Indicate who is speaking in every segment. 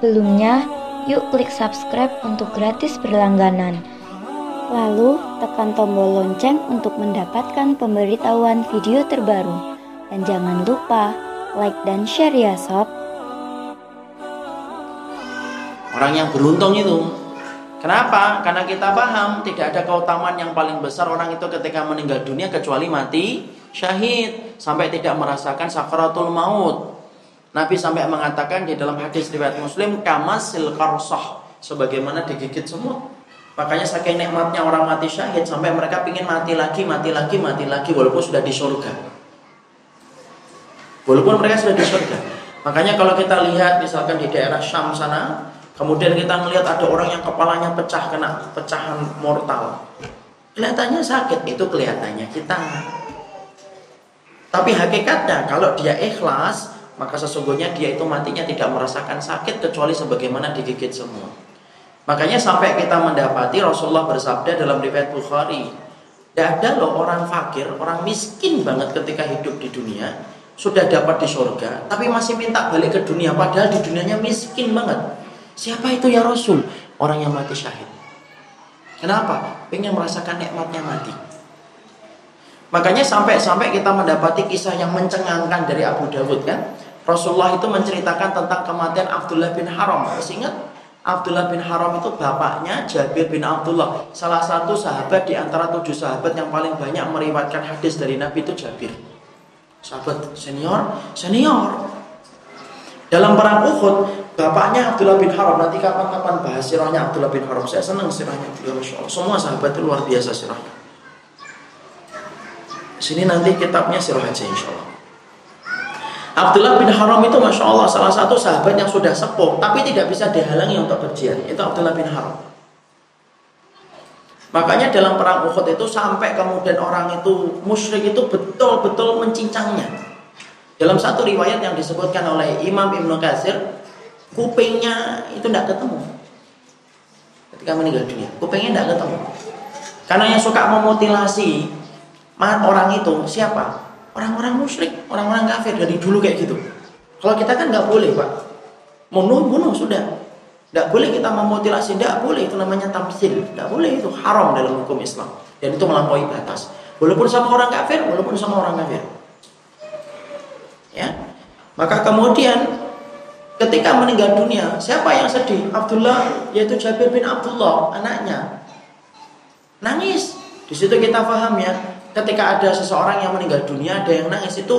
Speaker 1: Sebelumnya, yuk klik subscribe untuk gratis berlangganan. Lalu, tekan tombol lonceng untuk mendapatkan pemberitahuan video terbaru. Dan jangan lupa like dan share ya sob.
Speaker 2: Orang yang beruntung itu. Kenapa? Karena kita paham tidak ada keutamaan yang paling besar orang itu ketika meninggal dunia kecuali mati syahid sampai tidak merasakan sakaratul maut. Nabi sampai mengatakan di dalam hadis riwayat Muslim kamasil karsah sebagaimana digigit semut. Makanya saking nikmatnya orang mati syahid sampai mereka ingin mati lagi, mati lagi, mati lagi walaupun sudah di surga. Walaupun mereka sudah di surga. Makanya kalau kita lihat misalkan di daerah Syam sana, kemudian kita melihat ada orang yang kepalanya pecah kena pecahan mortal. Kelihatannya sakit, itu kelihatannya kita. Tapi hakikatnya kalau dia ikhlas, maka sesungguhnya dia itu matinya tidak merasakan sakit kecuali sebagaimana digigit semua. Makanya sampai kita mendapati Rasulullah bersabda dalam riwayat Bukhari, tidak ada loh orang fakir, orang miskin banget ketika hidup di dunia, sudah dapat di surga, tapi masih minta balik ke dunia, padahal di dunianya miskin banget. Siapa itu ya Rasul? Orang yang mati syahid. Kenapa? Pengen merasakan nikmatnya mati. Makanya sampai-sampai kita mendapati kisah yang mencengangkan dari Abu Dawud kan. Rasulullah itu menceritakan tentang kematian Abdullah bin Haram. Masih ingat? Abdullah bin Haram itu bapaknya Jabir bin Abdullah. Salah satu sahabat di antara tujuh sahabat yang paling banyak meriwayatkan hadis dari Nabi itu Jabir sahabat senior, senior. Dalam perang Uhud, bapaknya Abdullah bin Haram. Nanti kapan-kapan bahas sirahnya Abdullah bin Haram. Saya senang sirahnya beliau, masya Allah. Semua sahabat itu luar biasa sirahnya. Sini nanti kitabnya sirah aja insya Allah. Abdullah bin Haram itu masya Allah salah satu sahabat yang sudah sepuh, tapi tidak bisa dihalangi untuk berjihad. Itu Abdullah bin Haram. Makanya dalam perang Uhud itu sampai kemudian orang itu musyrik itu betul-betul mencincangnya. Dalam satu riwayat yang disebutkan oleh Imam Ibnu Katsir, kupingnya itu tidak ketemu. Ketika meninggal dunia, kupingnya tidak ketemu. Karena yang suka memutilasi orang itu siapa? Orang-orang musyrik, orang-orang kafir dari dulu kayak gitu. Kalau kita kan nggak boleh, Pak. Bunuh, bunuh sudah. Tidak boleh kita memutilasi, tidak boleh itu namanya tamsil, tidak boleh itu haram dalam hukum Islam dan itu melampaui batas. Walaupun sama orang kafir, walaupun sama orang kafir. Ya, maka kemudian ketika meninggal dunia, siapa yang sedih? Abdullah, yaitu Jabir bin Abdullah, anaknya. Nangis. Di situ kita paham ya, ketika ada seseorang yang meninggal dunia, ada yang nangis itu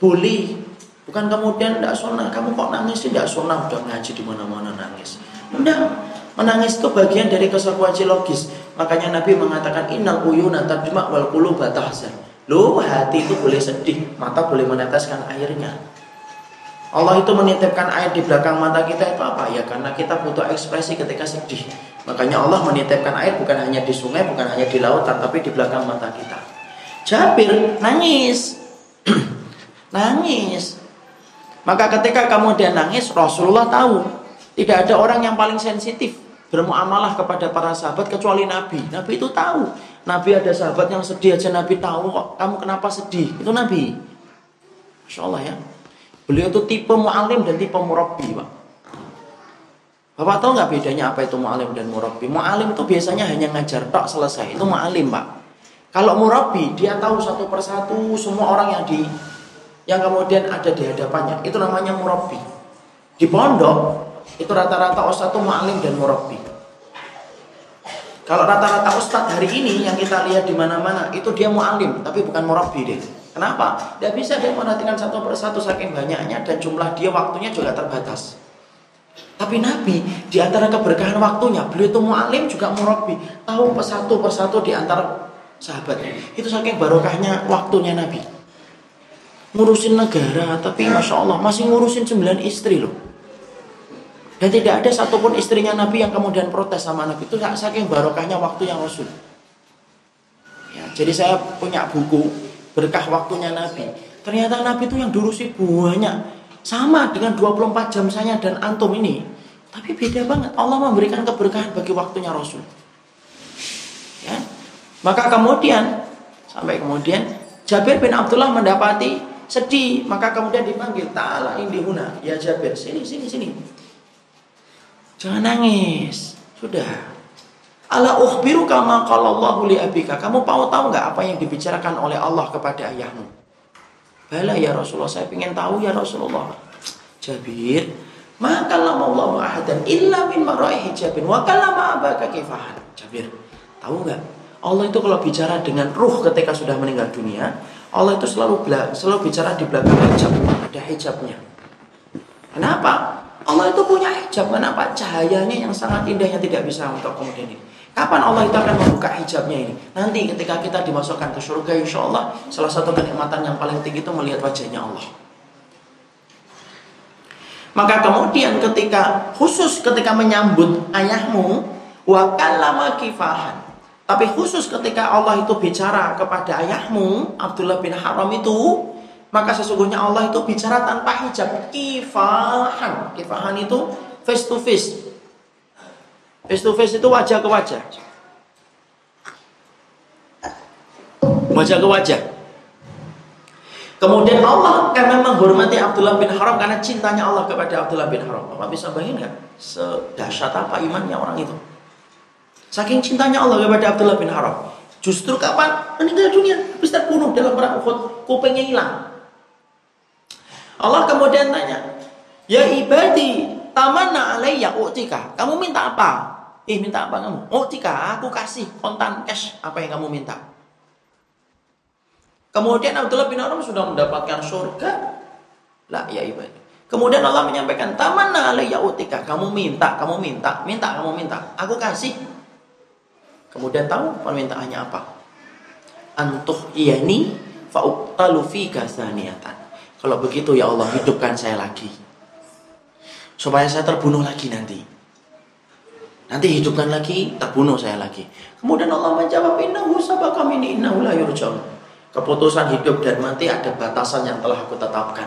Speaker 2: boleh Bukan kemudian tidak sunnah, kamu kok nangis tidak sunnah udah ngaji di mana-mana nangis. Udah, menangis itu bagian dari konsekuensi logis. Makanya Nabi mengatakan innal uyuna tadma wal quluba tahzan. Loh, hati itu boleh sedih, mata boleh meneteskan airnya. Allah itu menitipkan air di belakang mata kita itu apa? Ya karena kita butuh ekspresi ketika sedih. Makanya Allah menitipkan air bukan hanya di sungai, bukan hanya di lautan, tapi di belakang mata kita. Jabir nangis. nangis. Maka ketika kemudian nangis, Rasulullah tahu tidak ada orang yang paling sensitif bermuamalah kepada para sahabat kecuali Nabi. Nabi itu tahu. Nabi ada sahabat yang sedih aja Nabi tahu kok kamu kenapa sedih. Itu Nabi. Masya Allah ya. Beliau itu tipe mu'alim dan tipe murabbi Pak. Bapak tahu nggak bedanya apa itu mu'alim dan murabbi? Mu'alim itu biasanya hanya ngajar tok selesai. Itu mu'alim Pak. Kalau murabbi dia tahu satu persatu semua orang yang di yang kemudian ada di hadapannya. Itu namanya murabi. Di pondok itu rata-rata ustadz itu ma'alim dan murabi. Kalau rata-rata ustadz hari ini yang kita lihat di mana-mana itu dia mu'alim tapi bukan murabi deh. Kenapa? Tidak bisa dia menantikan satu persatu saking banyaknya dan jumlah dia waktunya juga terbatas. Tapi Nabi di antara keberkahan waktunya beliau itu mu'alim juga murabi. Tahu persatu persatu di antara sahabatnya. Itu saking barokahnya waktunya Nabi. Ngurusin negara tapi masya Allah masih ngurusin sembilan istri loh. Dan tidak ada satupun istrinya Nabi yang kemudian protes sama Nabi. Itu saking barokahnya waktu yang Rasul. Ya, jadi saya punya buku berkah waktunya Nabi. Ternyata Nabi itu yang durusi banyak. Sama dengan 24 jam saya dan antum ini. Tapi beda banget. Allah memberikan keberkahan bagi waktunya Rasul maka kemudian sampai kemudian Jabir bin Abdullah mendapati sedih maka kemudian dipanggil ta'ala indihuna ya Jabir sini sini sini Jangan nangis. Sudah. Ala ukhbiru kama Allahu li abika. Kamu mau tahu nggak apa yang dibicarakan oleh Allah kepada ayahmu? Bala ya Rasulullah, saya ingin tahu ya Rasulullah. Jabir, maka lama Allah ahadan illa min marai hijabin wa kallama abaka kifahan. Jabir, tahu nggak? Allah itu kalau bicara dengan ruh ketika sudah meninggal dunia, Allah itu selalu selalu bicara di belakang hijab, ada hijabnya. Kenapa? Allah itu punya hijab, kenapa? Cahayanya yang sangat indah yang tidak bisa untuk kemudian ini. Kapan Allah itu akan membuka hijabnya ini? Nanti ketika kita dimasukkan ke surga insya Allah Salah satu kenikmatan yang paling tinggi itu melihat wajahnya Allah Maka kemudian ketika khusus ketika menyambut ayahmu Wakallama kifahan Tapi khusus ketika Allah itu bicara kepada ayahmu Abdullah bin Haram itu Maka sesungguhnya Allah itu bicara tanpa hijab Kifahan Kifahan itu face to face Face to face itu wajah ke wajah. Wajah ke wajah. Kemudian Allah karena menghormati Abdullah bin Haram karena cintanya Allah kepada Abdullah bin Haram. Bapak bisa bayangin nggak sedahsyat apa imannya orang itu? Saking cintanya Allah kepada Abdullah bin Haram. Justru kapan meninggal dunia? Habis terbunuh dalam perang Uhud, kupingnya hilang. Allah kemudian tanya, Ya ibadi, tamanna alayya u'tika. Kamu minta apa? Eh minta apa kamu? Jika aku kasih kontan cash apa yang kamu minta. Kemudian Abdullah bin Umar sudah mendapatkan surga. Lah ya ibadah. Kemudian Allah menyampaikan, Tamanna alayya utika. Kamu minta, kamu minta, minta, kamu minta. Aku kasih. Kemudian tahu permintaannya apa? Antuh iyani fa'uqtalu fika saniyatan. Kalau begitu ya Allah hidupkan saya lagi. Supaya saya terbunuh lagi nanti. Nanti hidupkan lagi, terbunuh saya lagi. Kemudian Allah menjawab, Innahu sabaka ini innahu la. Keputusan hidup dan mati ada batasan yang telah aku tetapkan.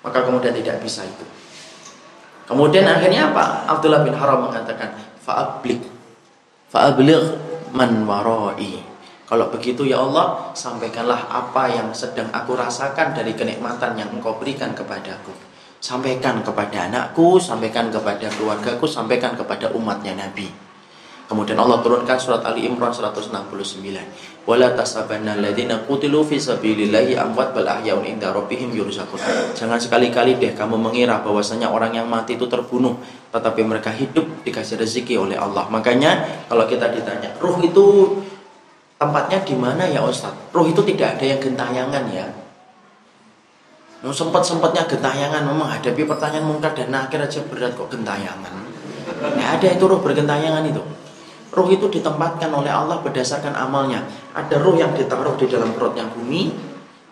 Speaker 2: Maka kemudian tidak bisa itu. Kemudian akhirnya apa? Abdullah bin Haram mengatakan, Fa'ablik. Fa'ablik man warai. Kalau begitu ya Allah, sampaikanlah apa yang sedang aku rasakan dari kenikmatan yang engkau berikan kepadaku sampaikan kepada anakku, sampaikan kepada keluargaku, sampaikan kepada umatnya Nabi. Kemudian Allah turunkan surat Ali Imran 169. Wala tasabanna alladziina qutilu fi sabilillahi amwat bal ahyaun inda rabbihim yurzaqun. Jangan sekali-kali deh kamu mengira bahwasanya orang yang mati itu terbunuh, tetapi mereka hidup dikasih rezeki oleh Allah. Makanya kalau kita ditanya, ruh itu tempatnya di mana ya Ustaz? Ruh itu tidak ada yang gentayangan ya. Sempat-sempatnya gentayangan menghadapi pertanyaan mungkar dan nakir aja berat kok gentayangan. Nggak ada itu roh bergentayangan itu. Roh itu ditempatkan oleh Allah berdasarkan amalnya. Ada roh yang ditaruh di dalam perutnya bumi,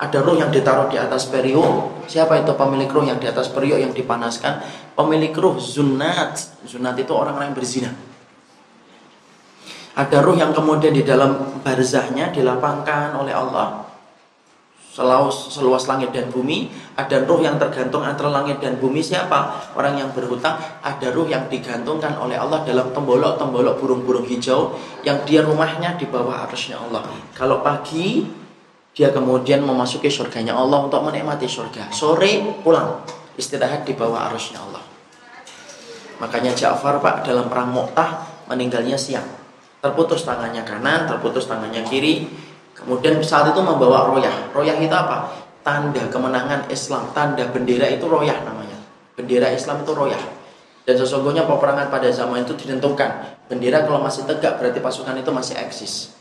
Speaker 2: ada roh yang ditaruh di atas periuk. Siapa itu pemilik roh yang di atas periuk yang dipanaskan? Pemilik roh zunat. Zunat itu orang-orang yang berzina. Ada roh yang kemudian di dalam barzahnya dilapangkan oleh Allah seluas, seluas langit dan bumi ada ruh yang tergantung antara langit dan bumi. Siapa? Orang yang berhutang. Ada ruh yang digantungkan oleh Allah dalam tembolok-tembolok burung-burung hijau yang dia rumahnya di bawah arusnya Allah. Kalau pagi dia kemudian memasuki surganya Allah untuk menikmati surga. Sore pulang. Istirahat di bawah arusnya Allah. Makanya Ja'far pak dalam perang Mu'tah meninggalnya siang. Terputus tangannya kanan terputus tangannya kiri Kemudian saat itu membawa royah. Royah itu apa? Tanda kemenangan Islam, tanda bendera itu royah namanya. Bendera Islam itu royah. Dan sesungguhnya peperangan pada zaman itu ditentukan. Bendera kalau masih tegak berarti pasukan itu masih eksis.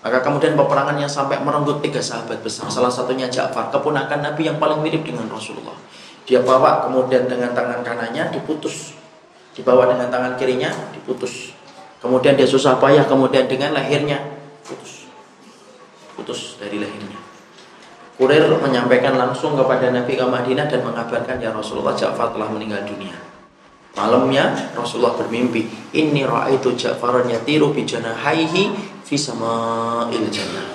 Speaker 2: Maka kemudian peperangan yang sampai merenggut tiga sahabat besar. Salah satunya Ja'far, keponakan Nabi yang paling mirip dengan Rasulullah. Dia bawa kemudian dengan tangan kanannya diputus. Dibawa dengan tangan kirinya diputus. Kemudian dia susah payah kemudian dengan lahirnya putus. Putus dari lehernya. Kurir menyampaikan langsung kepada Nabi ke Madinah dan mengabarkan ya Rasulullah Ja'far telah meninggal dunia. Malamnya Rasulullah bermimpi Inni ra'aitu Ja'faran yatiru bi janahaihi fi sama'il jannah.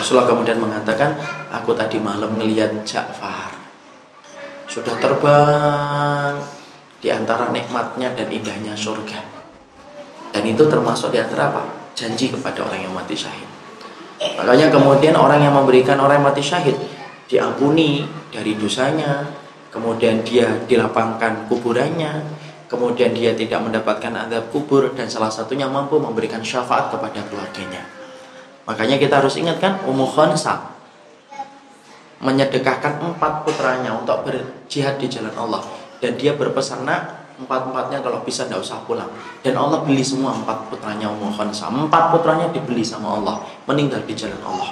Speaker 2: Rasulullah kemudian mengatakan Aku tadi malam melihat Ja'far. Sudah terbang Di antara nikmatnya dan indahnya surga. Dan itu termasuk di antara apa? Janji kepada orang yang mati syahid. Makanya kemudian orang yang memberikan orang yang mati syahid diampuni dari dosanya, kemudian dia dilapangkan kuburannya, kemudian dia tidak mendapatkan adab kubur dan salah satunya mampu memberikan syafaat kepada keluarganya. Makanya kita harus ingatkan Ummu Khansa menyedekahkan empat putranya untuk berjihad di jalan Allah dan dia berpesan nak empat-empatnya kalau bisa tidak usah pulang. Dan Allah beli semua empat putranya Ummu Khansa empat putranya dibeli sama Allah meninggal di jalan Allah.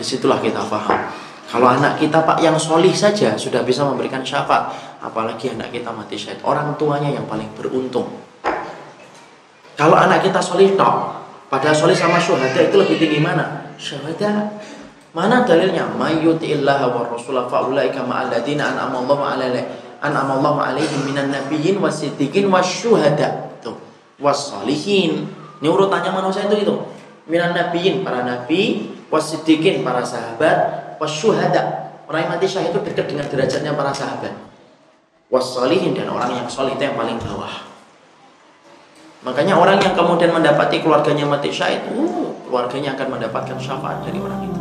Speaker 2: Di situlah kita paham. Kalau anak kita pak yang solih saja sudah bisa memberikan syafaat. Apalagi anak kita mati syahid. Orang tuanya yang paling beruntung. Kalau anak kita solih tok. Pada solih sama syuhada itu lebih tinggi mana? Syuhada. Mana dalilnya? Mayyuti'illah wa rasulah fa'ulaika ma'alladina an'amallahu alaihi an'amallahu alaihim minan nabiyyin wasiddiqin wasyuhada. Tuh, wassalihin. Ini urutannya manusia itu itu. Minan nabiyyin para nabi, wasiddiqin para sahabat, wasyuhada. Orang yang mati syahid itu dekat dengan derajatnya para sahabat. Wassalihin dan orang yang solih itu yang paling bawah. Makanya orang yang kemudian mendapati keluarganya mati syahid, uh, keluarganya akan mendapatkan syafaat dari orang itu.